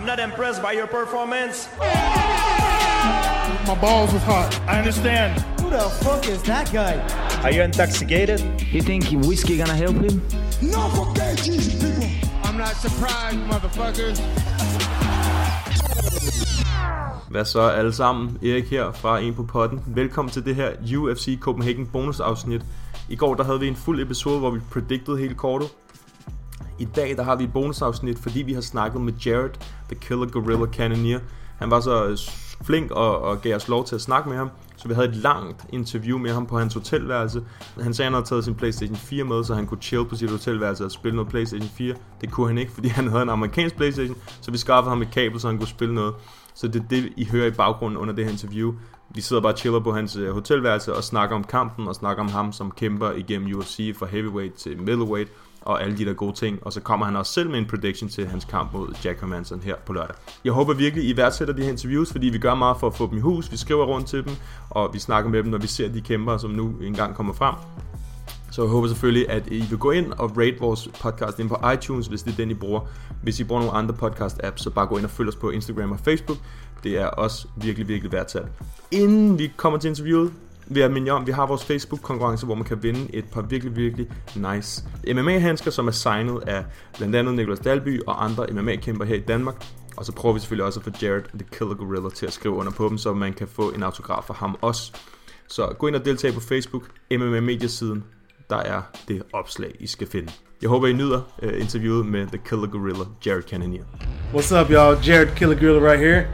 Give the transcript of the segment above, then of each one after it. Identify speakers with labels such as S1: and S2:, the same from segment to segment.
S1: I'm not impressed by your performance.
S2: My balls was hot. I understand.
S3: Who the fuck is that guy?
S1: Are you intoxicated?
S4: You think whiskey gonna help him?
S2: No for gay Jesus people. I'm not surprised, motherfuckers.
S5: Hvad så alle sammen? Erik her fra En på potten. Velkommen til det her UFC Copenhagen bonusafsnit. I går der havde vi en fuld episode, hvor vi predicted hele kortet. I dag der har vi et bonusafsnit, fordi vi har snakket med Jared, The Killer Gorilla Cannoneer. Han var så øh, flink og, og gav os lov til at snakke med ham, så vi havde et langt interview med ham på hans hotelværelse. Han sagde, at han havde taget sin Playstation 4 med, så han kunne chill på sit hotelværelse og spille noget Playstation 4. Det kunne han ikke, fordi han havde en amerikansk Playstation, så vi skaffede ham et kabel, så han kunne spille noget. Så det er det, I hører i baggrunden under det her interview. Vi sidder bare og chiller på hans øh, hotelværelse og snakker om kampen, og snakker om ham, som kæmper igennem UFC fra heavyweight til middleweight, og alle de der gode ting. Og så kommer han også selv med en prediction til hans kamp mod Jack Hermanson her på lørdag. Jeg håber virkelig, I værdsætter de her interviews, fordi vi gør meget for at få dem i hus. Vi skriver rundt til dem, og vi snakker med dem, når vi ser de kæmper, som nu engang kommer frem. Så jeg håber selvfølgelig, at I vil gå ind og rate vores podcast ind på iTunes, hvis det er den, I bruger. Hvis I bruger nogle andre podcast-apps, så bare gå ind og følg os på Instagram og Facebook. Det er også virkelig, virkelig værdsat. Inden vi kommer til interviewet, vil jeg minde om, vi har vores Facebook-konkurrence, hvor man kan vinde et par virkelig, virkelig nice MMA-handsker, som er signet af blandt andet Nicolas Dalby og andre MMA-kæmper her i Danmark. Og så prøver vi selvfølgelig også at få Jared, The Killer Gorilla, til at skrive under på dem, så man kan få en autograf fra ham også. Så gå ind og deltag på Facebook, MMA Mediasiden. Der er det opslag, I skal finde. Jeg håber, I nyder uh, interviewet med The Killer Gorilla, Jared Cannonier.
S6: What's up, y'all? Jared Killer Gorilla right here.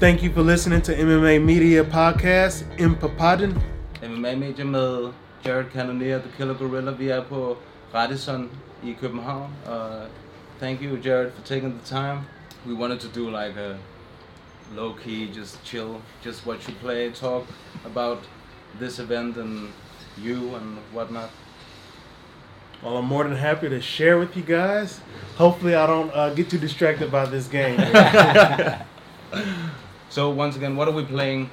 S6: Thank you for listening to MMA Media Podcast, Impapaden.
S7: MMA Media med Jared Cannonier, The Killer Gorilla. Vi er på Radisson i København. Uh, thank you, Jared, for taking the time. We wanted to do like a low-key, just chill, just watch you play, talk about this event and you and whatnot.
S6: Well, I'm more than happy to share with you guys. Hopefully, I don't uh, get too distracted by this game.
S7: So once again, what are we playing?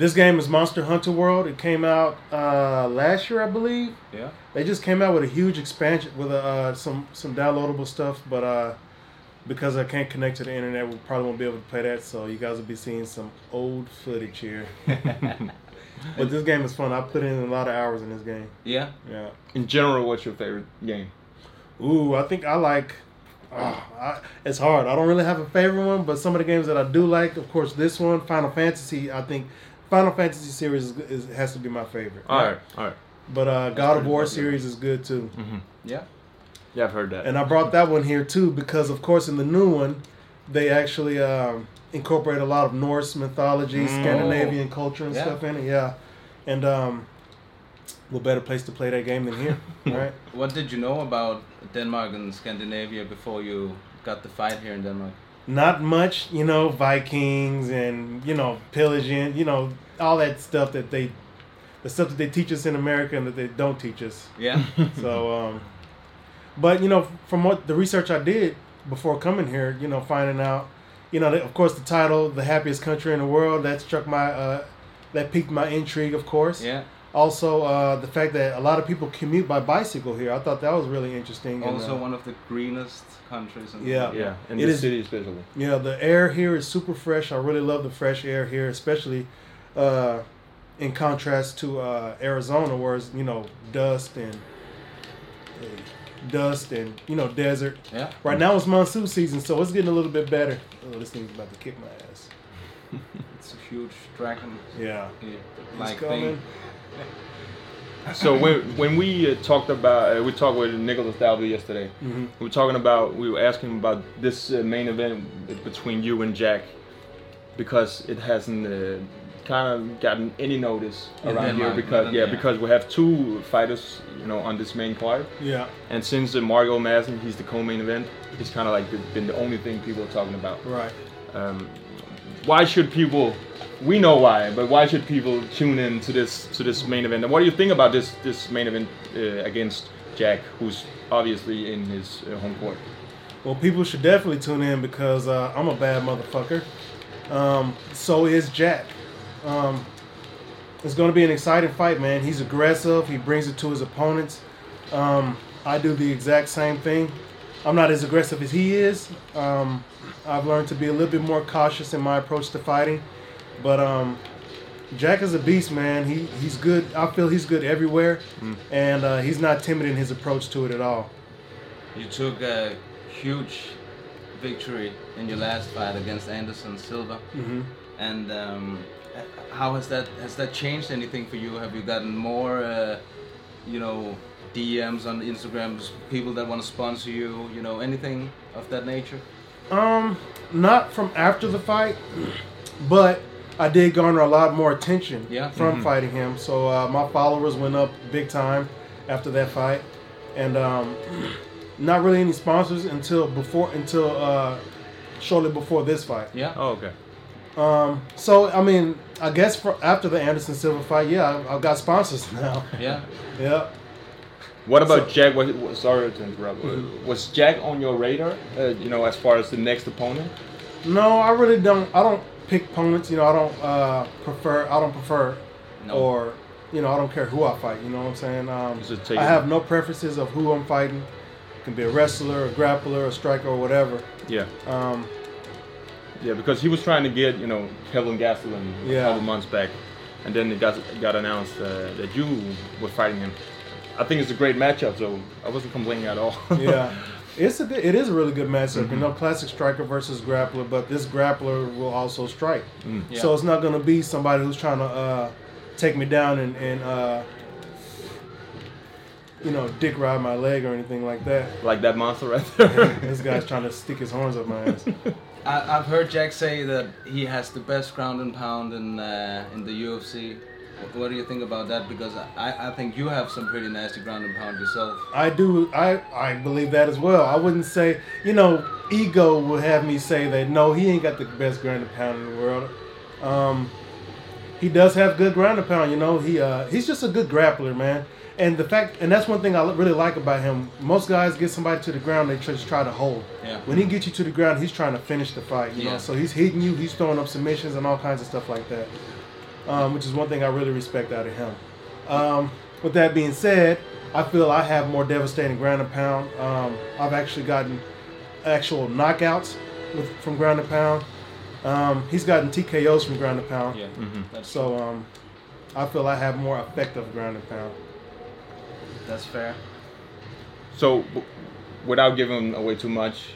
S6: This game is Monster Hunter World. It came out uh, last year, I believe.
S7: Yeah.
S6: They just came out with a huge expansion with uh, some some downloadable stuff, but uh, because I can't connect to the internet, we probably won't be able to play that. So you guys will be seeing some old footage here. but this game is fun. I put in a lot of hours in this game.
S7: Yeah.
S6: Yeah.
S5: In general, what's your favorite game?
S6: Ooh, I think I like. ah, I, it's hard. I don't really have a favorite one, but some of the games that I do like, of course, this one, Final Fantasy. I think Final Fantasy series is, is has to be my favorite.
S5: Alright, alright.
S6: But uh, God of War series is good too.
S7: Yeah.
S5: Yeah, I've heard that.
S6: And I brought that one here too because, of course, in the new one, they actually um, incorporate a lot of Norse mythology, Scandinavian culture, and
S7: Yeah.
S6: stuff in it. Yeah, and um, what better place to play that game than here, right?
S7: What did you know about Denmark and Scandinavia before you got the fight here in Denmark?
S6: Not much, you know, Vikings and you know pillaging, you know, all that stuff that they, the stuff that they teach us in America and that they don't teach us.
S7: Yeah.
S6: So, um, but you know, from what the research I did before coming here, you know, finding out, you know, of course, the title, "The Happiest Country in the World," that struck my, uh, that piqued my intrigue, of course.
S7: yeah.
S6: Also, uh, the fact that a lot of people commute by bicycle here, I thought that was really interesting. and,
S7: Also
S6: uh,
S7: one of the greenest countries. In
S6: Yeah.
S7: the
S5: yeah, in
S6: It
S5: the
S6: is-
S5: city especially.
S6: Yeah, the air here is super fresh. I really love the fresh air here, especially uh, in contrast to uh, Arizona, where it's you know dust and dust and you know desert.
S7: Yeah.
S6: Right now it's monsoon season, so it's getting a little bit better. Oh, this thing's about to kick my ass.
S7: It's a huge dragon
S6: Yeah, it's
S7: like
S6: coming.
S7: thing.
S5: So when when we uh, talked about uh, we talked with Nicolas Dalby yesterday.
S6: Mhm.
S5: We were talking about we were asking about this uh, main event between you and Jack because it hasn't uh, kind of gotten any notice around here because yeah,
S7: yeah.
S5: because we have two fighters you know on this main card
S6: Yeah,
S5: and since uh, Mario Madsen he's the co-main event it's kind of like been the only thing people are talking about.
S6: right.
S5: Um, why should people? We know why, but why should people tune in to this to this main event? And what do you think about this this main event uh, against Jack, who's obviously in his uh, home court?
S6: Well, people should definitely tune in because uh, I'm a bad motherfucker. Um, so is Jack. Um, it's going to be an exciting fight, man. He's aggressive. He brings it to his opponents. Um, I do the exact same thing. I'm not as aggressive as he is. Um, I've learned to be a little bit more cautious in my approach to fighting. But um, Jack is a beast, man. He he's good. I feel he's good everywhere, and uh, he's not timid in his approach to it at all.
S7: You took a huge victory in your last fight against Anderson Silva,
S6: Mhm.
S7: and um, how has that has that changed anything for you? Have you gotten more, uh, you know, DMs on Instagram, people that want to sponsor you, you know, anything of that nature?
S6: Um, not from after the fight, but I did garner a lot more attention
S7: Yeah.
S6: from fighting him. So uh, my followers went up big time after that fight, and um, not really any sponsors until before until uh, shortly before this fight.
S7: Yeah.
S5: Oh, okay.
S6: Um, so I mean, I guess for after the Anderson Silva fight, yeah, I've, I've got sponsors now.
S7: Yeah.
S6: yeah.
S5: What about Jack? Was, was, sorry to interrupt. Was Jack on your radar? Uh, you know, as far as the next opponent?
S6: No, I really don't. I don't pick opponents. You know, I don't uh, prefer. I don't prefer,
S7: No.
S6: or you know, I don't care who I fight. You know what I'm saying? Um, I have no preferences of who I'm fighting. It can be a wrestler, a grappler, a striker, or whatever.
S5: Yeah.
S6: Um,
S5: Yeah, because he was trying to get you know Kevin Gastelum a couple months back, and then it got it got announced uh, that you were fighting him. I think it's a great matchup, so I wasn't complaining at all.
S6: yeah, it's a it is a really good matchup. You know, classic striker versus grappler, but this grappler will also strike.
S7: Yeah.
S6: So it's not going to be somebody who's trying to uh, take me down and, and uh, you know, dick ride my leg or anything like that.
S5: like that monster right there.
S6: This guy's trying to stick his horns up my ass.
S7: I, I've heard Jack say that he has the best ground and pound in uh, in the UFC. What- do you think about that? Because I, I think you have some pretty nasty ground and pound yourself.
S6: I do. I I believe that as well. I wouldn't say. You know, ego would have me say that no, he ain't got the best ground and pound in the world. Um, he does have good ground and pound. You know, he uh, he's just a good grappler, man. And the fact, and that's one thing I really like about him. Most guys get somebody to the ground, they just try to hold.
S7: Yeah.
S6: When he gets you to the ground, he's trying to finish the fight. You
S7: Yeah.
S6: know, so he's hitting you, he's throwing up submissions and all kinds of stuff like that. Um, which is one thing I really respect out of him. Um, with that being said, I feel I have more devastating ground and pound. Um, I've actually gotten actual knockouts with, from ground and pound. Um, he's gotten TKOs from ground and pound.
S7: Yeah. That's
S6: So um, I feel I have more effective ground and pound.
S7: that's fair.
S5: So, w- without giving away too much,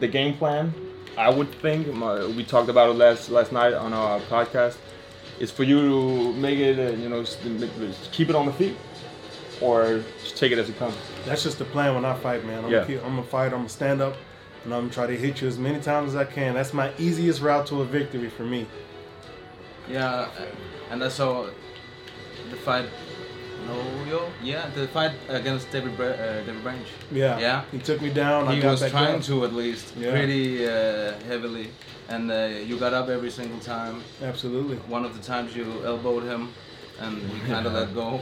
S5: the game plan, I would think my, we talked about it last last night on our podcast, is for you to make it, uh, you know, keep it on the feet, or just take it as it comes.
S6: That's just the plan when I fight, man. I'm,
S5: Yeah.
S6: gonna, keep, I'm gonna fight. I'm gonna stand up, and I'm gonna try to hit you as many times as I can. That's my easiest route to a victory for me.
S7: Yeah, and that's saw the fight. No, yo, yeah, the fight against David Bra- uh, David Branch.
S6: Yeah.
S7: Yeah.
S6: He took me down. I
S7: He
S6: got
S7: was
S6: back
S7: trying
S6: up.
S7: to at least
S6: Yeah.
S7: pretty uh, heavily, and uh, you got up every single time.
S6: Absolutely.
S7: One of the times you elbowed him, and he kind of let go.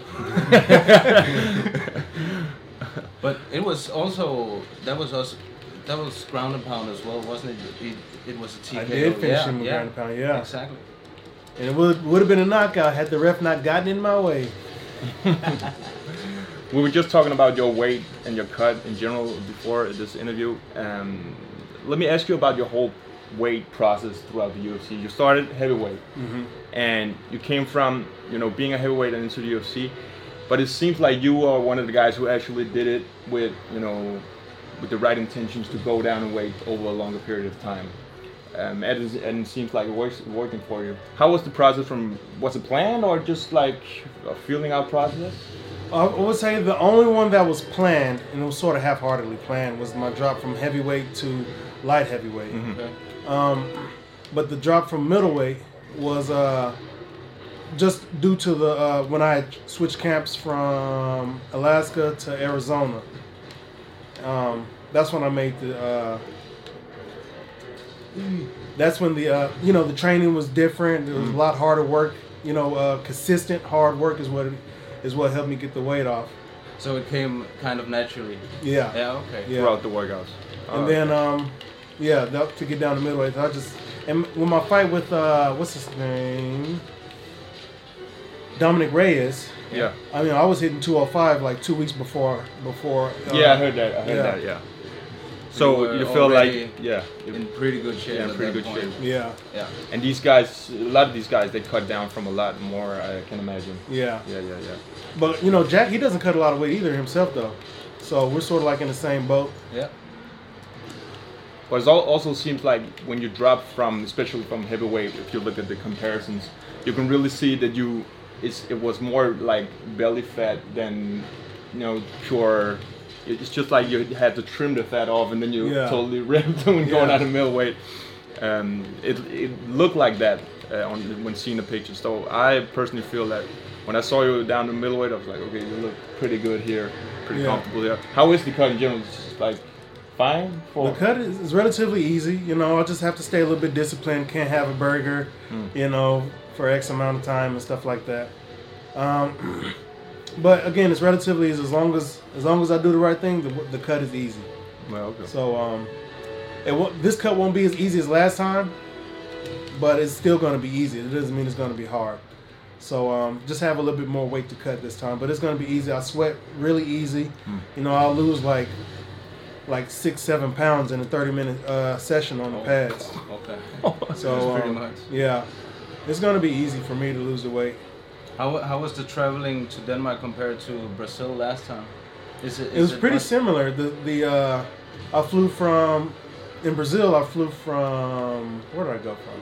S7: but it was also that was us. that was ground and pound as well, wasn't it? It, it was a TKO.
S6: I did finish
S7: yeah,
S6: him with
S7: yeah,
S6: ground and pound. Yeah.
S7: exactly.
S6: And it would would have been a knockout had the ref not gotten in my way.
S5: We were just talking about your weight and your cut in general before this interview. Um, let me ask you about your whole weight process throughout the UFC. You started heavyweight, and you came from you know being a heavyweight and into the UFC. But it seems like you are one of the guys who actually did it with you know with the right intentions to go down in weight over a longer period of time. Um, and, it, and it seems like it works working for you. How was the process from? Was it planned or just like a feeling out process?
S6: I would say the only one that was planned, and it was sort of half-heartedly planned, was my drop from heavyweight to light heavyweight.
S7: Okay.
S6: Um, but the drop from middleweight was uh, just due to the uh, when I switched camps from Alaska to Arizona. Um, that's when I made the. Uh, that's when the uh, you know the training was different. It was a lot harder work. You know, uh, consistent hard work is what is what helped me get the weight off.
S7: So it came kind of naturally.
S6: Yeah.
S7: Yeah. Okay.
S6: Yeah.
S5: throughout the workouts.
S6: And
S5: Uh,
S6: then, um, yeah, that, to get down the middleweight, I just and when my fight with uh, what's his name, Dominic Reyes.
S5: yeah,
S6: I mean, I was hitting 205 like two weeks before before. Uh,
S5: yeah, I heard that. I heard
S6: yeah.
S5: that. Yeah, So
S7: were
S5: you feel like yeah,
S7: in pretty good shape.
S5: yeah, in pretty good
S7: point.
S5: shape.
S6: Yeah,
S7: Yeah.
S5: And these guys, a lot of these guys, they cut down from a lot more. I can imagine.
S6: yeah.
S5: Yeah, yeah, yeah.
S6: But you know, Jack, he doesn't cut a lot of weight either himself, though. So we're sort of like in the same boat.
S7: Yeah.
S5: But it also seems like when you drop from, especially from heavyweight, if you look at the comparisons, you can really see that you, it's, it was more like belly fat than, you know, pure. It's just like you had to trim the fat off and then you
S6: Yeah.
S5: totally ripped when going
S6: Yeah.
S5: out of middleweight. Um, it, it looked like that uh, on when seeing the pictures. So I personally feel that when I saw you down to middleweight, I was like, okay, you look pretty good here, pretty
S6: Yeah.
S5: comfortable here. How is the cut in general? It's just like fine for
S6: The cut is, is relatively easy. You know, I just have to stay a little bit disciplined. Can't have a burger, you know, for X amount of time and stuff like that. Um, but again, it's relatively easy as long as as long as I do the right thing. The, the cut is easy.
S5: Well, okay.
S6: So um, it won't, this cut won't be as easy as last time, but it's still going to be easy. It doesn't mean it's going to be hard. So um, just have a little bit more weight to cut this time, but it's going to be easy. I sweat really easy. You know, I'll lose like like six, seven pounds in a thirty minute uh, session on the pads.
S7: Okay.
S6: So um, yeah, it's going to be easy for me to lose the weight.
S7: How, how was the traveling to Denmark compared to Brazil last time? Is it?
S6: It was
S7: is
S6: pretty
S7: much-
S6: similar. The the uh, I flew from in Brazil. I flew from where did I go from?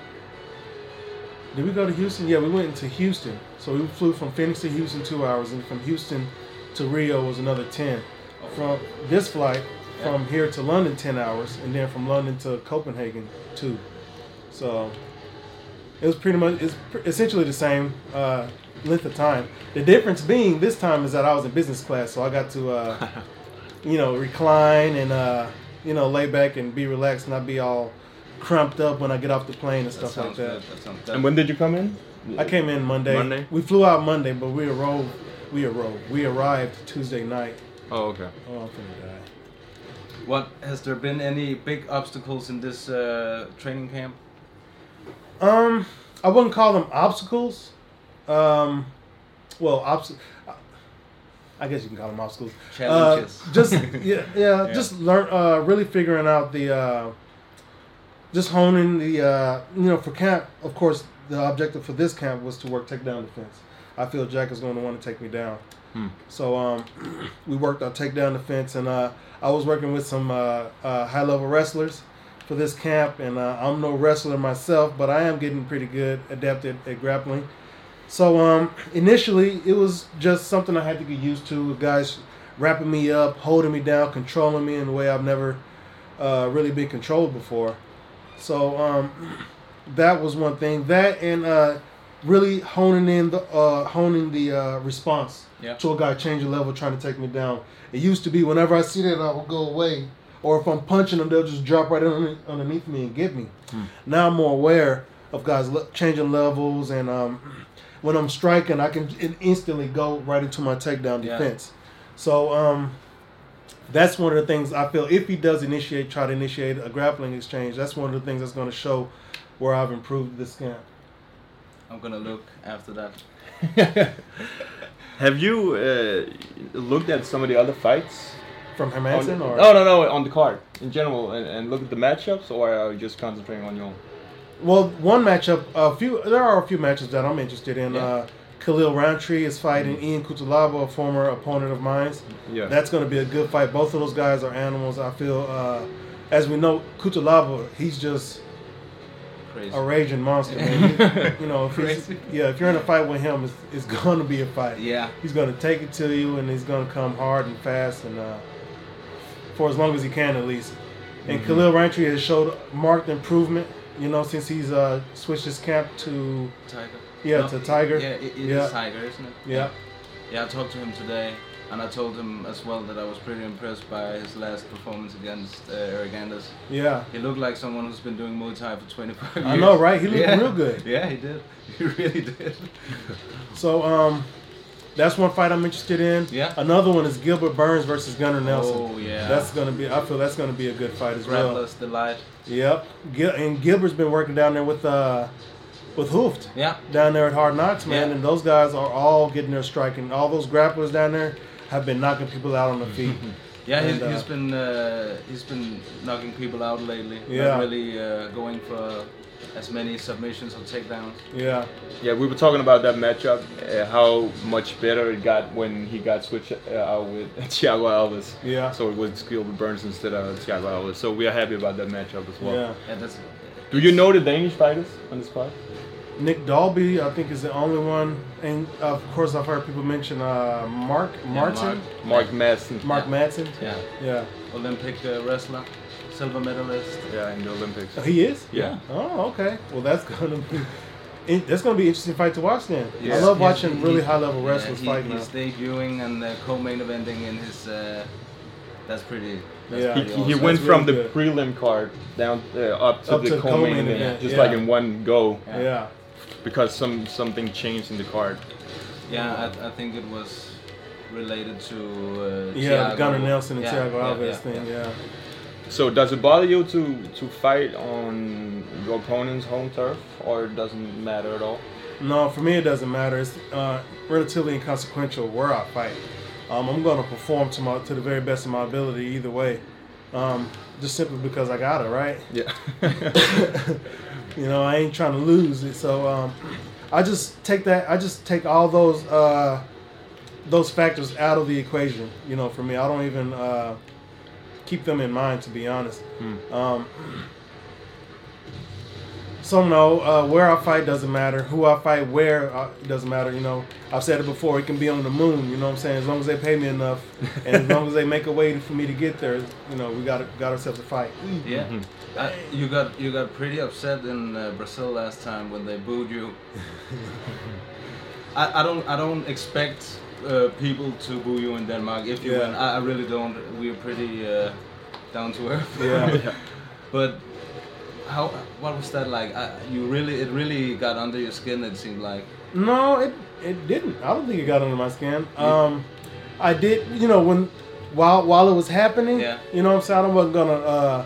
S6: Did we go to Houston? Yeah, we went into Houston. So we flew from Phoenix to Houston two hours, and from Houston to Rio was another ten. From this flight, from here to London ten hours, and then from London to Copenhagen two. So it was pretty much it's pr- essentially the same uh, length of time. The difference being this time is that I was in business class, so I got to uh, you know recline and uh, you know lay back and be relaxed, and not be all crumped up when I get off the plane and
S7: That
S6: stuff like
S7: sounds
S6: that.
S7: That.
S5: And when did you come in?
S6: I came in Monday.
S5: Monday?
S6: We flew out Monday, but we arrived. We arrived. We arrived Tuesday night.
S5: Oh, okay.
S6: Oh, I'm finna die.
S7: What has there been any big obstacles in this uh, training camp?
S6: Um, I wouldn't call them obstacles. Um, well, obst- I guess you can call them obstacles.
S7: Challenges.
S6: Uh, just yeah, yeah, just learn. Uh, really figuring out the. Uh, just honing the. Uh, you know, for camp, of course, the objective for this camp was to work takedown defense. I feel Jack is going to want to take me down. So um, we worked our takedown defense, and uh, I was working with some uh, uh, high level wrestlers for this camp, and uh, I'm no wrestler myself, but I am getting pretty good, adept at, at grappling. So um, initially, it was just something I had to get used to. Guys wrapping me up, holding me down, controlling me in a way I've never uh, really been controlled before. So um, that was one thing. That and uh, really honing in the uh, honing the uh, response
S7: Yeah.
S6: to a guy changing level trying to take me down. It used to be whenever I see that I would go away, or if I'm punching them, they'll just drop right underneath me and get me. Now I'm more aware of guys changing levels, and um, when I'm striking, I can instantly go right into my takedown
S7: Yeah.
S6: defense. So um, that's one of the things I feel if he does initiate, try to initiate a grappling exchange, that's one of the things that's going to show where I've improved this camp.
S7: I'm gonna look after that.
S5: Have you uh, looked at some of the other fights?
S6: From
S5: On,
S6: Hermansson or
S5: no, no, no, on the card in general, and, and look at the matchups, or are you just concentrating on your own?
S6: Well, one matchup, a few. There are a few matches that I'm interested in.
S7: Yeah.
S6: Uh, Khalil Rountree is fighting Ion Cutelaba, a former opponent of mine.
S5: Yeah.
S6: That's going to be a good fight. Both of those guys are animals. I feel, uh, as we know, Cutelaba, he's just
S7: Crazy.
S6: a raging monster, man. You- you know, if
S7: Crazy.
S6: yeah, if you're in a fight with him, it's, it's going to be a fight.
S7: Yeah.
S6: He's going to take it to you, and he's going to come hard and fast, and uh, for as long as he can, at least. And
S7: Mm-hmm.
S6: Khalil Rountree has showed marked improvement. You know, since he's uh, switched his camp to
S7: Tiger.
S6: Yeah, to Tiger.
S7: Yeah, it, it is
S6: Yeah.
S7: Tiger, isn't it?
S6: yeah,
S7: Yeah, I talked to him today, and I told him as well that I was pretty impressed by his last performance against uh, Eric Anders.
S6: yeah.
S7: He looked like someone who's been doing Muay Thai for 25 years.
S6: I know, right? He looked
S7: Yeah.
S6: real good.
S7: Yeah, he did. He really did.
S6: So um, that's one fight I'm interested in.
S7: Yeah.
S6: Another one is Gilbert Burns versus Gunnar Nelson.
S7: Oh, yeah.
S6: That's gonna be. I feel that's gonna be a good fight as well.
S7: Grappler's delight.
S6: Yep. Gil- and Gilbert's been working down there with uh, with Hooft.
S7: Yeah.
S6: Down there at Hard Knocks, man,
S7: Yeah.
S6: and those guys are all getting their striking. All those grapplers down there have been knocking people out on the feet.
S7: Yeah, he's,
S6: And, uh,
S7: he's been uh, he's been knocking people out lately.
S6: Yeah.
S7: Not really uh, going for as many submissions or takedowns.
S6: Yeah,
S5: Yeah, we were talking about that matchup, uh, how much better it got when he got switched uh, out with Thiago Alves.
S6: Yeah.
S5: So it was Gilbert Burns instead of Thiago Alves. So we are happy about that matchup as well.
S6: yeah.
S7: Yeah, that's
S5: Do you know the Danish fighters on this card?
S6: Nick Dalby, I think, is the only one, and of course, I've heard people mention uh, Mark Martin,
S7: Mark.
S5: Mark Madsen.
S6: Mark Madsen.
S7: yeah
S6: Yeah,
S7: Olympic uh, wrestler, silver medalist.
S5: Yeah, in the Olympics.
S6: Oh, he is.
S5: Yeah.
S6: Oh, okay. Well, that's gonna be. in- That's gonna be an interesting fight to watch then. I love
S7: he's-
S6: watching
S7: he-
S6: really high level
S7: yeah,
S6: wrestlers
S7: he-
S6: fight now.
S7: He's debuting and uh, co-main eventing in his. Uh, that's pretty. That's
S6: Yeah.
S5: He,
S7: pretty
S5: he
S7: awesome.
S5: went
S6: That's
S5: from
S6: really
S5: the
S6: good.
S5: prelim card down uh, up to
S6: Up
S5: the
S6: to the
S5: co-main
S6: co-main
S5: event,
S6: event,
S5: just
S6: yeah.
S5: like in one go,
S7: Yeah.
S6: yeah.
S5: because some something changed in the card.
S7: Yeah, I, I think it was related to. Uh,
S6: Yeah, the Gunnar Nelson and
S7: Yeah,
S6: Thiago
S7: yeah,
S6: Alves
S7: yeah,
S6: thing.
S7: yeah.
S5: So does it bother you to to fight on your opponent's home turf, or it doesn't matter at all?
S6: No, for me it doesn't matter. It's uh, relatively inconsequential where I fight. Um, I'm going to perform to my to the very best of my ability either way. Um, just simply because I got it right.
S5: Yeah.
S6: You know, I ain't trying to lose it. So um, I just take that. I just take all those uh, those factors out of the equation. You know, for me, I don't even uh, keep them in mind. To be honest. Um, so no, uh, where I fight doesn't matter. Who I fight, where uh, it doesn't matter. You know, I've said it before. It can be on the moon. You know what I'm saying? As long as they pay me enough, and as long as they make a way for me to get there, you know, we got got ourselves a fight.
S7: Yeah.
S6: Mm-hmm.
S7: Uh, you got you got pretty upset in uh, Brazil last time when they booed you. I, I don't I don't expect uh, people to boo you in Denmark if you
S6: Yeah.
S7: win. I, I really don't. We're pretty uh, down to earth.
S6: Yeah.
S7: but how what was that like? I, you really it really got under your skin. It seemed like.
S6: No, it it didn't. I don't think it got under my skin. Um, I did, you know, when while while it was happening.
S7: Yeah.
S6: You know, what I'm saying I wasn't gonna, uh,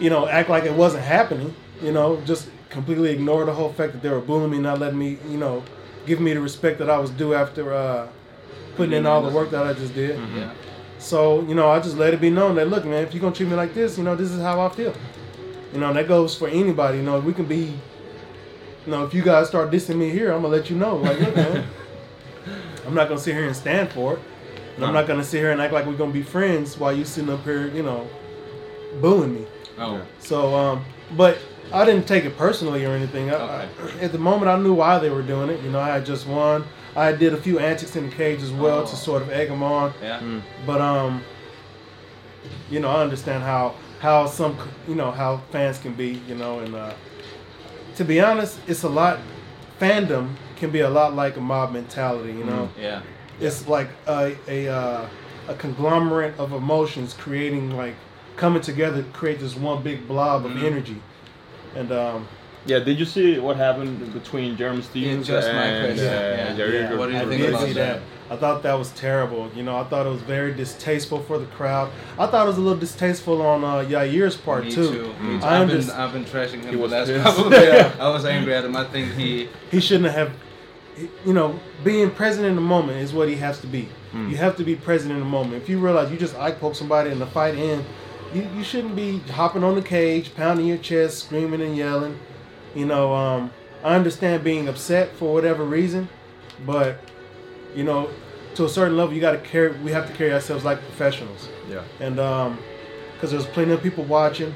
S6: you know, act like it wasn't happening. You know, just completely ignore the whole fact that they were booing me, not letting me, you know, give me the respect that I was due after uh, putting in all the work that I just did.
S7: Yeah.
S6: So, you know, I just let it be known that look, man, if you're gonna treat me like this, you know, this is how I feel. You know, and that goes for anybody. You know, we can be you know, if you guys start dissing me here, I'm gonna let you know. Like, look, man, I'm not gonna sit here and stand for it. And I'm not gonna sit here and act like we're gonna be friends while you sitting up here, you know, booing me.
S7: Oh.
S6: So, um, but I didn't take it personally or anything. I,
S7: Okay.
S6: I- at the moment, I knew why they were doing it. You know, I had just won. I did a few antics in the cage as well
S7: Oh.
S6: to sort of egg them on.
S7: Yeah.
S6: But um, you know, I understand how how some you know how fans can be. You know, and uh, to be honest, it's a lot. Fandom can be a lot like a mob mentality. You know,
S7: Yeah.
S6: it's like a a uh, a conglomerate of emotions creating like coming together to create this one big blob of
S7: Mhm.
S6: energy. And um,
S5: Yeah, did you see what happened between Jeremy Stephens
S7: just
S5: and
S7: question.
S5: uh,
S7: Yeah.
S5: Jerry
S6: Yeah.
S7: What do you
S6: I
S7: think
S6: did
S7: about
S6: see
S7: that?
S6: I thought that was terrible. You know, I thought it was very distasteful for the crowd. I thought it was a little distasteful on uh, Yair's part
S7: Me
S6: too.
S7: too. Me too.
S6: I
S7: I've been
S6: understand.
S7: I've been trashing him
S5: He
S7: the
S5: was
S7: last couple of days.
S6: Yeah.
S7: I was angry at him. I think he
S6: He shouldn't have. You know, being present in the moment is what he has to be. You have to be present in the moment. If you realize you just eye poke somebody in the fight in, you, you shouldn't be hopping on the cage, pounding your chest, screaming and yelling. You know, um, I understand being upset for whatever reason, but you know, to a certain level, you got to carry. We have to carry ourselves like professionals.
S5: Yeah.
S6: and because there's plenty of people watching,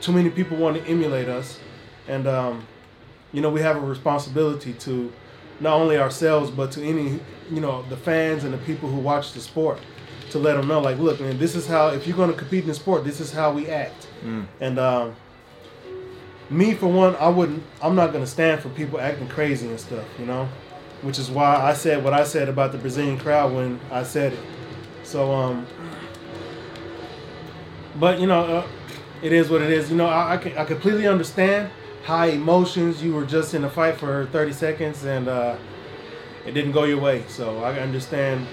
S6: too many people want to emulate us, and um, you know we have a responsibility to not only ourselves but to any you know the fans and the people who watch the sport to let them know like look man this is how if you're going to compete in the sport this is how we act and um, me for one i wouldn't i'm not going to stand for people acting crazy and stuff you know which is why i said what i said about the brazilian crowd when i said it so um but you know, uh, it is what it is. You know, I, I, can, I completely understand high emotions. You were just in a fight for 30 seconds and uh, it didn't go your way. So I understand.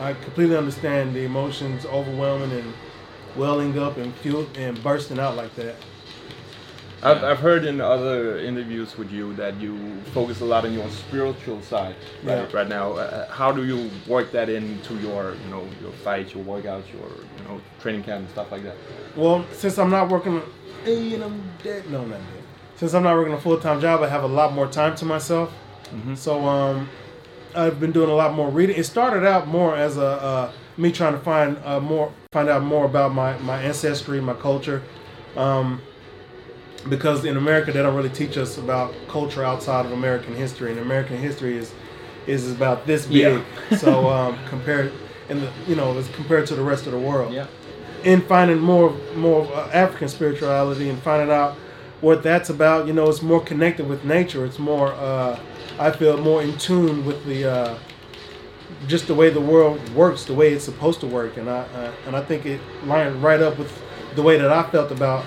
S6: I completely understand the emotions overwhelming and welling up and fuel and bursting out like that.
S5: I've, I've heard in other interviews with you that you focus a lot on your spiritual side right,
S6: Yeah.
S5: right now. Uh, how do you work that into your, you know, your fights, your workouts, your, you know, training camp and stuff like that?
S6: Well, since I'm not working, and I'm dead. No, not dead. Since I'm not working a full time job, I have a lot more time to myself. So um, I've been doing a lot more reading. It started out more as a uh, me trying to find uh, more, find out more about my my ancestry, my culture. Um, because in America they don't really teach us about culture outside of American history, and American history is is about this big.
S5: Yeah.
S6: so um, compared, in the you know, as compared to the rest of the world
S7: Yeah.
S6: in finding more more of, uh, African spirituality and finding out what that's about. You know, it's more connected with nature. It's more, uh, I feel, more in tune with the uh, just the way the world works, the way it's supposed to work, and I uh, and I think it lined right up with the way that I felt about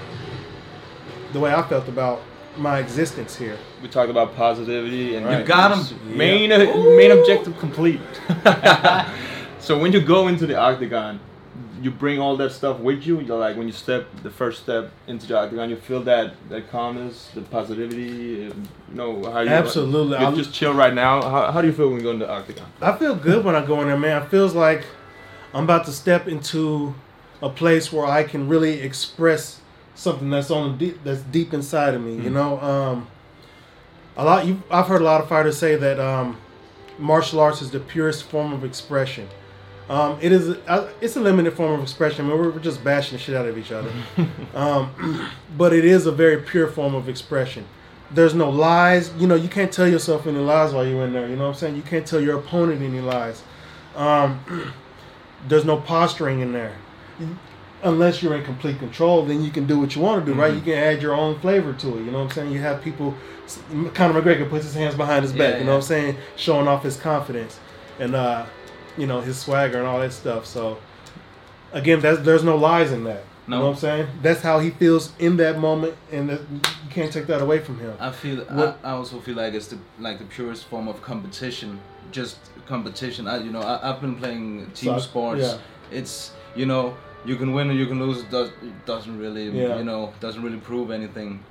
S6: the way I felt about my existence here.
S5: We talked about positivity and
S6: Right.
S7: You got him.
S5: main main objective complete. so when you go into the octagon, you bring all that stuff with you. You're like when you step the first step into the octagon, you feel that that calmness, the positivity. You know how you
S6: Absolutely.
S5: You
S6: I'm-
S5: just chill right now. How, how do you feel when you go into the octagon?
S6: I feel good when I go in there, man. It feels like I'm about to step into a place where I can really express something that's on deep, that's deep inside of me. You know, um, a lot. You, I've heard a lot of fighters say that um, martial arts is the purest form of expression. Um, it is. Uh, it's a limited form of expression. I mean, we're, we're just bashing the shit out of each other. um, but it is a very pure form of expression. There's no lies. You know, you can't tell yourself any lies while you're in there. You know what I'm saying? You can't tell your opponent any lies. Um, there's no posturing in there. Unless you're in complete control, then you can do what you want to do, right? You can add your own flavor to it. You know what I'm saying? You have people. Conor McGregor puts his hands behind his back.
S7: Yeah,
S6: you know what I'm saying? Showing off his confidence and uh, you know his swagger and all that stuff. So again, that's, there's no lies in that. You know
S7: No.
S6: what I'm saying? That's how he feels in that moment, and that, you can't take that away from him.
S7: I feel.
S6: What-
S7: I, I also feel like it's the like the purest form of competition. Just competition. I you know I, I've been playing team
S6: So-
S7: sports.
S6: yeah.
S7: It's you know you can win or you can lose. It, does, it doesn't really
S6: Yeah.
S7: you know doesn't really prove anything.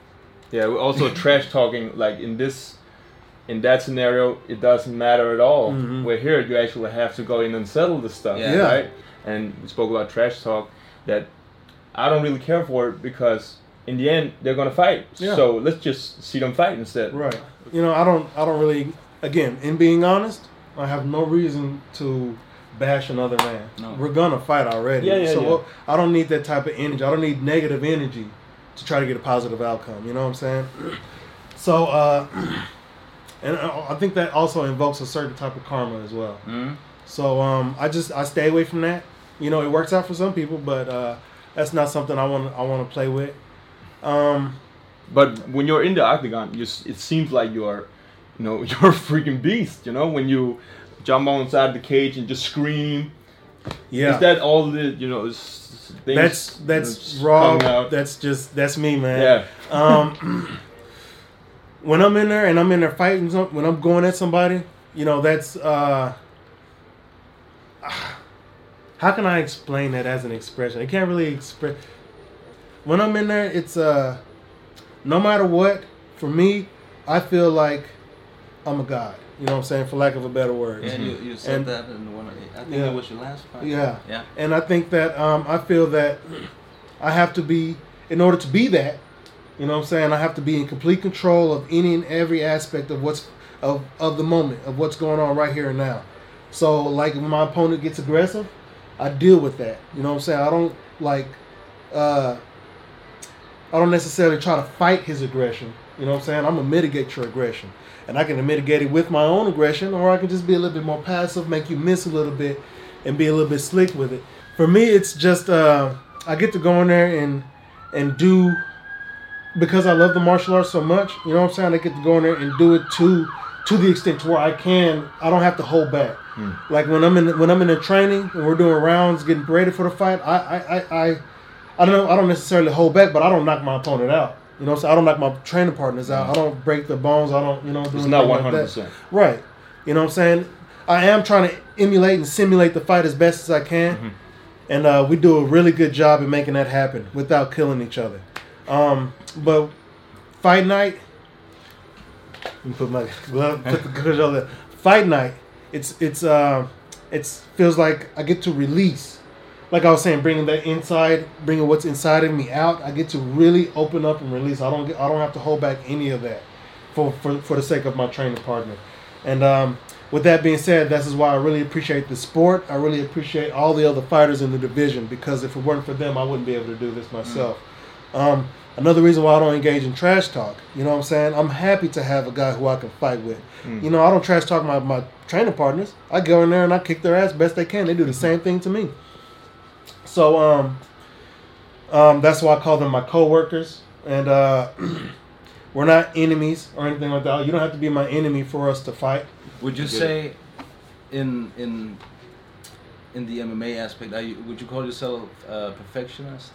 S5: Yeah, we're also trash talking like in this in that scenario it doesn't matter at all.
S6: Mhm.
S5: Where here you actually have to go in and settle the stuff,
S7: Yeah.
S6: Yeah.
S5: right? And we spoke about trash talk that I don't really care for it because in the end they're gonna fight.
S6: Yeah.
S5: So let's just see them fight instead.
S6: Right. You know, I don't. I don't really. Again, in being honest, I have no reason to bash another man.
S7: No.
S6: We're gonna fight already.
S5: Yeah, yeah,
S6: so
S5: yeah.
S6: well, I don't need that type of energy. I don't need negative energy to try to get a positive outcome. You know what I'm saying? So, uh, and I I think that also invokes a certain type of karma as well.
S7: Mm?
S6: So um, I just I stay away from that. You know, it works out for some people, but uh, that's not something I want I want to play with. Um,
S5: But when you're in the octagon, you, it seems like you're, you know, you're a freaking beast. You know, when you jump on inside the cage and just scream.
S6: yeah,
S5: Is that all the you know? Things,
S6: that's
S5: you
S6: that's
S5: just
S6: raw. That's just that's me, man.
S5: yeah.
S6: Um, when I'm in there and I'm in there fighting, some, when I'm going at somebody, you know, that's uh, how can I explain that as an expression? I can't really express. When I'm in there, it's uh, no matter what. For me, I feel like I'm a god. You know what I'm saying? For lack of a better word.
S7: Yeah, you, you said
S6: And-
S7: that in one. Of, I think
S6: Yeah.
S7: it was your last fight.
S6: Yeah.
S7: Yeah.
S6: And I think that um, I feel that I have to be, in order to be that, you know what I'm saying, I have to be in complete control of any and every aspect of what's of of the moment of what's going on right here and now. So like when my opponent gets aggressive, I deal with that. You know what I'm saying? I don't like uh I don't necessarily try to fight his aggression. You know what I'm saying? I'm gonna mitigate your aggression. And I can mitigate it with my own aggression, or I can just be a little bit more passive, make you miss a little bit, and be a little bit slick with it. For me, it's just uh, I get to go in there and and do because I love the martial arts so much. You know what I'm saying? I get to go in there and do it to to the extent to where I can. I don't have to hold back. Like when I'm in when I'm in the training and we're doing rounds, getting ready for the fight. I I, I, I I don't know. I don't necessarily hold back, but I don't knock my opponent out. You know, so I don't knock my training partners out. I don't break the bones. I don't, you know, do
S5: It's not
S6: anything like
S5: 100%.
S6: Right. You know what I'm saying? I am trying to emulate and simulate the fight as best as I can, and uh, we do a really good job at making that happen without killing each other. Um, but fight night. Let me put my glove, put the gloves on there. Fight night. It's it's uh, it's feels like I get to release. Like I was saying, bringing that inside, bringing what's inside of me out. I get to really open up and release. I don't get, I don't have to hold back any of that, for for for the sake of my training partner. And um, with that being said, this is why I really appreciate the sport. I really appreciate all the other fighters in the division because if it weren't for them, I wouldn't be able to do this myself. Um, another reason why I don't engage in trash talk. You know what I'm saying? I'm happy to have a guy who I can fight with. You know, I don't trash talk my, my training partners. I go in there and I kick their ass best they can. They do the same thing to me. So um, um, that's why I call them my coworkers. And uh, we're not enemies or anything like that. You don't have to be my enemy for us to fight.
S7: Would you
S5: Good.
S7: say, in in in the MMA aspect, are you, would you call yourself a perfectionist?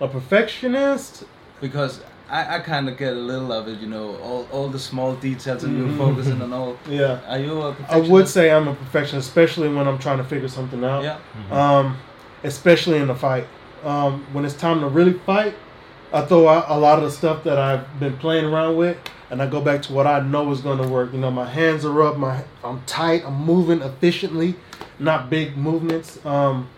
S6: A perfectionist?
S7: Because I, I kind of get a little of it, you know, all, all the small details and you're focusing on all.
S6: Yeah.
S7: Are you a
S6: I
S7: perfectionist?
S6: would say I'm a perfectionist, especially when I'm trying to figure something out.
S7: Yeah.
S6: Um, especially in a fight. Um, when it's time to really fight, I throw out a lot of the stuff that I've been playing around with, and I go back to what I know is going to work. You know, my hands are up, my I'm tight, I'm moving efficiently, not big movements. Um,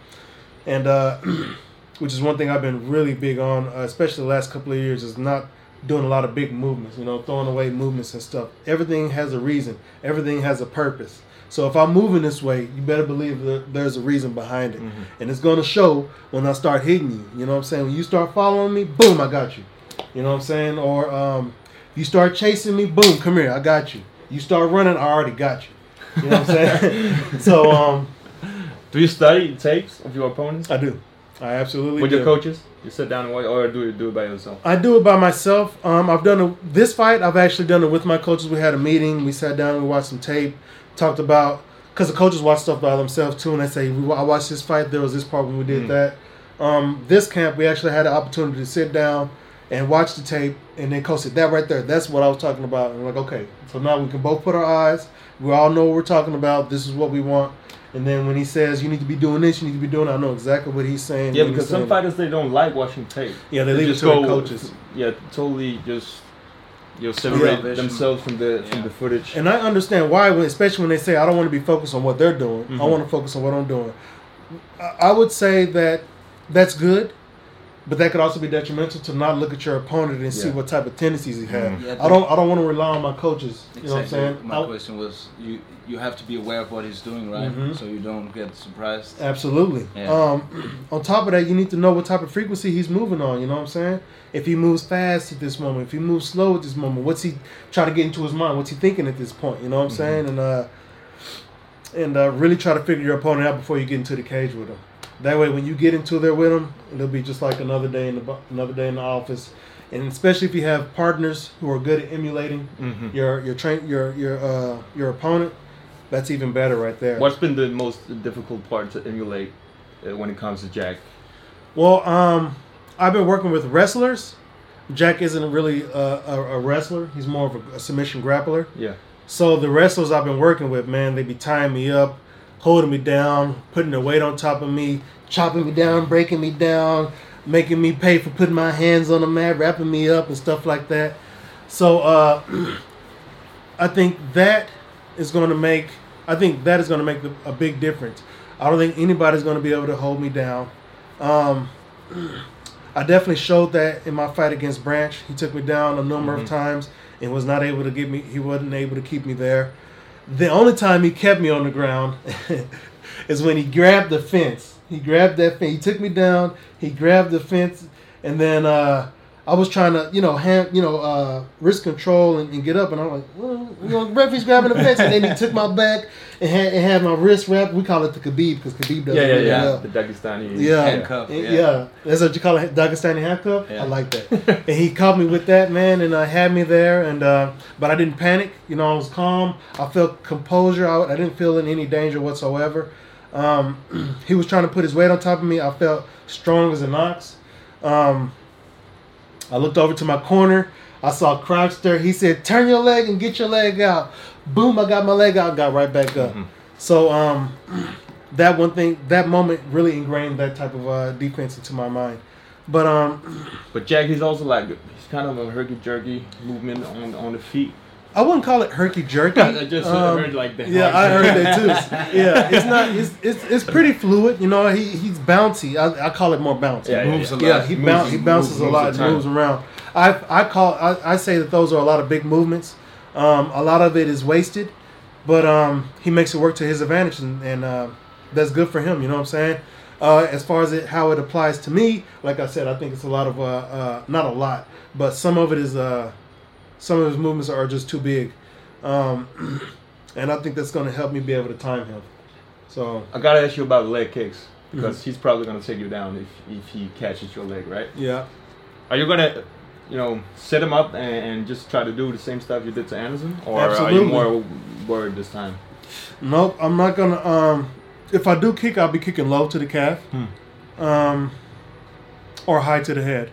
S6: and uh, which is one thing I've been really big on, uh, especially the last couple of years, is not doing a lot of big movements. You know, throwing away movements and stuff. Everything has a reason. Everything has a purpose. So if I'm moving this way, you better believe that there's a reason behind it, and it's going to show when I start hitting you. You know what I'm saying? When you start following me, boom, I got you. You know what I'm saying? Or um, you start chasing me, boom, come here, I got you. You start running, I already got you. You know what I'm saying? so um,
S5: Do you study tapes of your opponents
S6: I do. I absolutely
S5: with
S6: do.
S5: your coaches? You sit down and watch, or do you do it by yourself?
S6: I do it by myself. Um, I've done it, this fight. I've actually done it with my coaches. We had a meeting. We sat down. We watched some tape. Talked about because the coaches watch stuff by themselves too, and they say, "I watched this fight. There was this part when we did
S5: Mm.
S6: that." Um, this camp, we actually had the opportunity to sit down and watch the tape, and then coach said, "That right there, that's what I was talking about." And we're like, "Okay, so now we can both put our eyes. We all know what we're talking about. This is what we want." And then when he says, "You need to be doing this. You need to be doing," it, I know exactly what he's saying.
S5: Yeah, because some fighters they don't like watching tape.
S6: Yeah, they leave it to the coaches.
S5: Yeah, totally just you know, separate
S7: Yeah.
S5: themselves from the from the footage.
S6: And I understand why, especially when they say, I don't want to be focused on what they're doing. I
S5: Mhm.
S6: want to focus on what I'm doing. I- I would say that that's good, but that could also be detrimental to not look at your opponent and see what type of tendencies he has.
S7: Yeah,
S6: I don't. I don't want to rely on my coaches. You know what I'm saying?
S7: My
S6: I-
S7: question was, you you have to be aware of what he's doing, right?
S6: Mhm.
S7: So you don't get surprised.
S6: Absolutely.
S7: Yeah.
S6: Um, on top of that, you need to know what type of frequency he's moving on. You know what I'm saying? If he moves fast at this moment, if he moves slow at this moment, what's he trying to get into his mind? What's he thinking at this point? You know what I'm saying? And uh, and uh, really try to figure your opponent out before you get into the cage with him. That way, when you get into there with them, it'll be just like another day in the another day in the office. And especially if you have partners who are good at emulating
S5: Mhm.
S6: your your train your your uh, your opponent, that's even better right there.
S5: What's been the most difficult part to emulate uh, when it comes to Jack?
S6: Well, um, I've been working with wrestlers. Jack isn't really a, a, a wrestler. He's more of a, a submission grappler.
S5: Yeah.
S6: So the wrestlers I've been working with, man, they be tying me up, holding me down, putting their weight on top of me, chopping me down, breaking me down, making me pay for putting my hands on the mat, wrapping me up and stuff like that. So uh, I think that is going to make. I think that is going to make the, a big difference. I don't think anybody's going to be able to hold me down. Um, I definitely showed that in my fight against Branch. He took me down a number of times and was not able to get me. He wasn't able to keep me there. The only time he kept me on the ground is when he grabbed the fence. He grabbed that fence. He took me down. He grabbed the fence, and then uh, I was trying to, you know, hand, you know, uh, wrist control and, and get up, and I'm like, well, you know, referee's grabbing the fence, and then he took my back and had, and had my wrist wrapped. We call it the Khabib because Khabib does
S5: Yeah,
S6: it
S5: yeah,
S6: really
S5: yeah.
S6: well.
S5: The Dagestani.
S6: Yeah.
S7: Handcuff,
S6: Yeah.
S7: yeah.
S6: That's what you call it, Dagestani handcuff.
S7: Yeah.
S6: I like that. and he caught me with that, man, and uh, had me there. And uh, but I didn't panic. You know, I was calm. I felt composure. I, I didn't feel in any danger whatsoever. Um, he was trying to put his weight on top of me. I felt strong as an ox. Um, I looked over to my corner. I saw Crouch there. He said, "Turn your leg and get your leg out." Boom! I got my leg out. Got right back up. So um, that one thing, that moment really ingrained that type of uh, defense into my mind. But um,
S5: But Jack, he's also like he's kind of a herky jerky movement on on the feet.
S6: I wouldn't call it herky jerky.
S5: I just
S6: Um,
S5: heard like the
S6: Yeah, I heard that too. Yeah, it's not. It's it's, it's pretty fluid. You know, he he's bouncy. I, I call it more bouncy.
S5: Yeah, yeah,
S7: Moves a lot.
S6: Yeah, he,
S7: Moves-
S6: bounce, he bounces
S7: moves-
S6: a lot,
S7: moves a
S6: moves around. I I call I, I say that those are a lot of big movements. Um, a lot of it is wasted, but um, he makes it work to his advantage, and, and uh, that's good for him. You know what I'm saying? Uh, as far as it how it applies to me, like I said, I think it's a lot of uh, uh, not a lot, but some of it is uh, some of his movements are just too big, um, and I think that's going to help me be able to time him. So
S5: I gotta ask you about leg kicks because
S6: Mm-hmm.
S5: he's probably gonna take you down if if he catches your leg, right?
S6: yeah,
S5: Are you gonna, you know, set him up and, and just try to do the same stuff you did to Anderson, or are
S6: Absolutely.
S5: you more worried this time?
S6: Nope, I'm not gonna. Um, if I do kick, I'll be kicking low to the calf, um, or high to the head.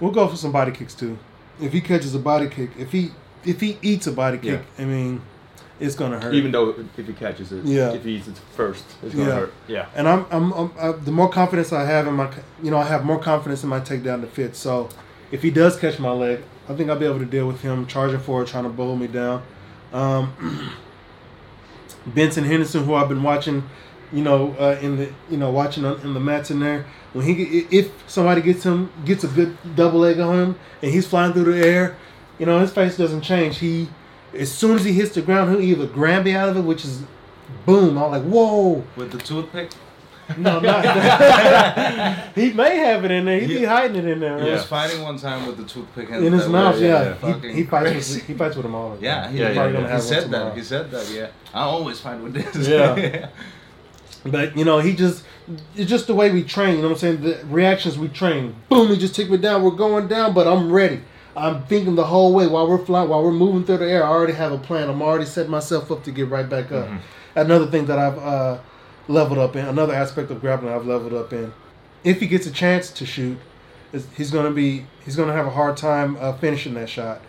S6: We'll go for some body kicks too. If he catches a body kick, if he if he eats a body kick, I mean, it's gonna hurt.
S5: Even though if he catches it,
S6: Yeah.
S5: if he eats it first, it's gonna
S6: Yeah.
S5: hurt. Yeah.
S6: and I'm, I'm, I'm I, the more confidence I have in my, you know, I have more confidence in my takedown to fit. So, if he does catch my leg, I think I'll be able to deal with him charging forward, trying to bowl me down. Um, Benson Henderson, who I've been watching, you know, uh, in the, you know, watching on, in the mats in there. When he, if somebody gets him, gets a good double leg on him, and he's flying through the air, you know, his face doesn't change. He, as soon as he hits the ground, he'll either grab me out of it, which is, boom. I'm like, whoa.
S7: With the toothpick?
S6: No, not he may have it in there. He be hiding it in there.
S7: He was fighting one time with the toothpick and
S6: In his mouth,
S7: was
S6: yeah.
S7: fucking
S6: He, he fights with he fights with them all.
S7: Yeah, he,
S5: Yeah, yeah,
S7: he said that.
S6: tomorrow.
S7: He said that. Yeah, I always fight with this.
S6: Yeah. But you know, he just it's just the way we train. You know what I'm saying? The reactions we train. Boom! He just took me down. We're going down, but I'm ready. I'm thinking the whole way while we're flying, while we're moving through the air. I already have a plan. I'm already setting myself up to get right back up. Another thing that I've uh, leveled up in, another aspect of grappling I've leveled up in. If he gets a chance to shoot, he's gonna be he's gonna have a hard time uh, finishing that shot.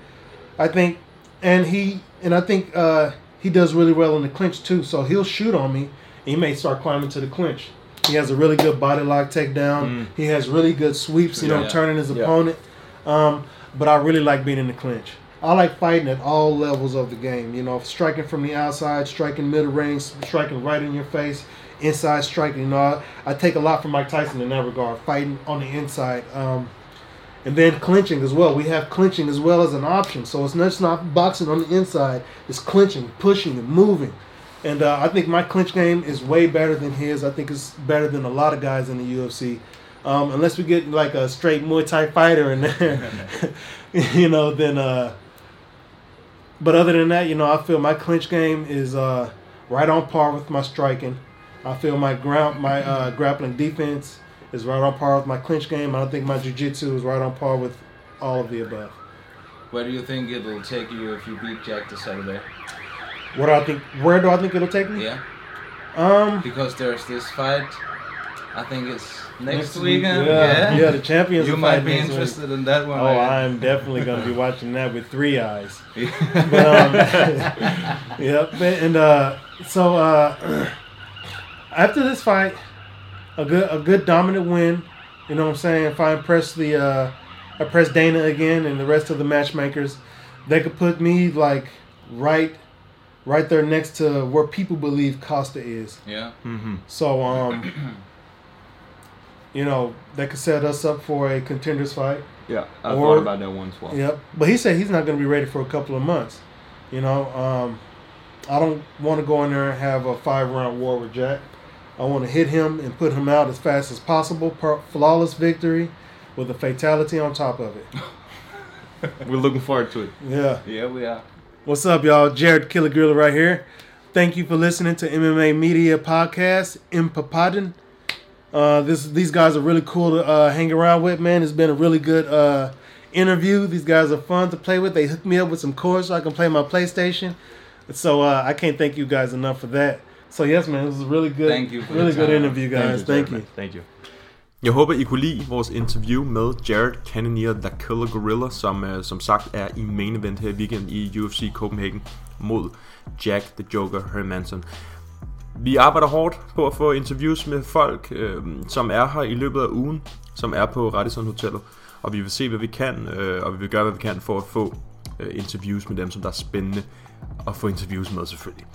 S6: I think, and he and I think uh, he does really well in the clinch too. So he'll shoot on me. He may start climbing to the clinch. He has a really good body lock takedown. He has really good sweeps. You know,
S7: Yeah.
S6: turning his
S5: Yeah.
S6: opponent. Um, but I really like being in the clinch. I like fighting at all levels of the game. You know, striking from the outside, striking middle range, striking right in your face, inside striking. You know, I, I take a lot from Mike Tyson in that regard, fighting on the inside. Um, and then clinching as well. We have clinching as well as an option. So it's not just not boxing on the inside. It's clinching, pushing, and moving. And uh, I think my clinch game is way better than his. I think it's better than a lot of guys in the UFC. Um, unless we get like a straight Muay Thai fighter in there, you know, then. Uh, but other than that, you know, I feel my clinch game is uh, right on par with my striking. I feel my ground, my uh, grappling defense is right on par with my clinch game. I don't think my jiu-jitsu is right on par with all of the above.
S7: Where do you think it'll take you if you beat Jack this Saturday?
S6: What do I think? Where do I think it'll take me?
S7: Yeah,
S6: Um,
S7: because there's this fight. I think it's next,
S6: next week,
S7: weekend.
S6: Yeah, yeah, the champions.
S7: You might be
S6: next week.
S7: interested in that one.
S6: Oh,
S7: I-
S6: I'm definitely gonna be watching that with three eyes.
S7: Yeah.
S6: But, um, yep, and uh, so uh, after this fight, a good a good dominant win. You know what I'm saying? If I impress the uh, impress Dana again and the rest of the matchmakers, they could put me like right right there next to where people believe Costa is.
S7: yeah.
S6: So um, you know they could set us up for a contenders fight.
S5: Yeah, I
S6: Or-
S5: thought about that one as well.
S6: Yep. But he said he's not going to be ready for a couple of months. You know, um, I don't want to go in there and have a five round war with Jack. I want to hit him and put him out as fast as possible. Per- flawless victory with a fatality on top of it.
S5: We're looking forward to it.
S6: Yeah.
S7: Yeah, we are.
S6: What's up, y'all? Jared Killer right here. Thank you for listening to MMA Media Podcast in Papadon. Uh, this these guys are really cool to uh, hang around with, man. It's been a really good uh, interview. These guys are fun to play with. They hooked me up with some cords so I can play my PlayStation. So uh, I can't thank you guys enough for that. So yes, man, this was a really good,
S7: Thank you
S6: really good
S7: time.
S6: interview, guys. Thank you.
S5: Thank you. Jeg håber, I kunne lide vores interview med Jared Cannonier, The Killer Gorilla, som uh, som sagt er i main event her i weekend i UFC Copenhagen mod Jack the Joker Hermanson. Vi arbejder hårdt på at få interviews med folk, øh, som er her i løbet af ugen, som er på Radisson Hotellet. og vi vil se, hvad vi kan, øh, og vi vil gøre, hvad vi kan for at få øh, interviews med dem, som der er spændende at få interviews med selvfølgelig.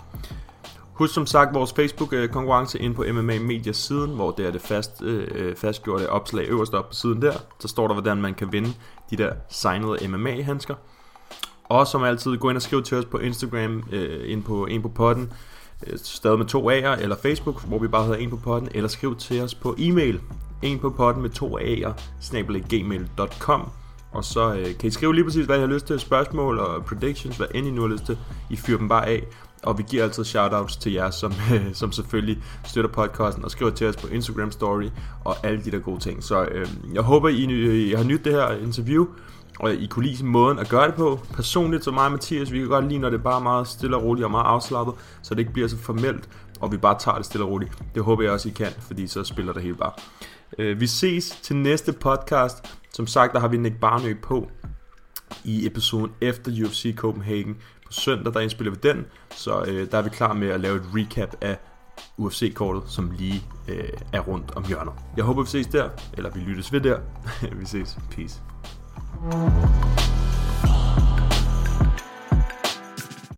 S5: Husk som sagt vores Facebook-konkurrence øh, ind på MMA Media siden, hvor det er det fast, øh, fastgjorte opslag øverst op på siden der. Så står der, hvordan man kan vinde de der signede MMA-handsker. Og som altid, gå ind og skriv til os på Instagram, øh, ind på ind på potten, øh, stadig med to A'er, eller Facebook, hvor vi bare hedder en på potten, eller skriv til os på e-mail, en på potten med to A'er, snabelaggmail.com. Og så øh, kan I skrive lige præcis, hvad I har lyst til, spørgsmål og predictions, hvad end I nu har lyst til. I fyrer dem bare af, og vi giver altid shoutouts til jer, som, øh, som selvfølgelig støtter podcasten og skriver til os på Instagram Story og alle de der gode ting. Så øh, jeg håber, I, I har nydt det her interview, og I kunne lide måden at gøre det på. Personligt så mig og Mathias, vi kan godt lide, når det er bare meget stille og roligt og meget afslappet, så det ikke bliver så formelt, og vi bare tager det stille og roligt. Det håber jeg også, I kan, fordi så spiller det hele bare. Øh, vi ses til næste podcast. Som sagt, der har vi Nick Barnø på i episoden efter UFC Copenhagen. På søndag, der indspiller vi den, så øh, der er vi klar med at lave et recap af UFC-kortet, som lige øh, er rundt om hjørnet. Jeg håber, vi ses der, eller vi lyttes ved der. vi ses. Peace.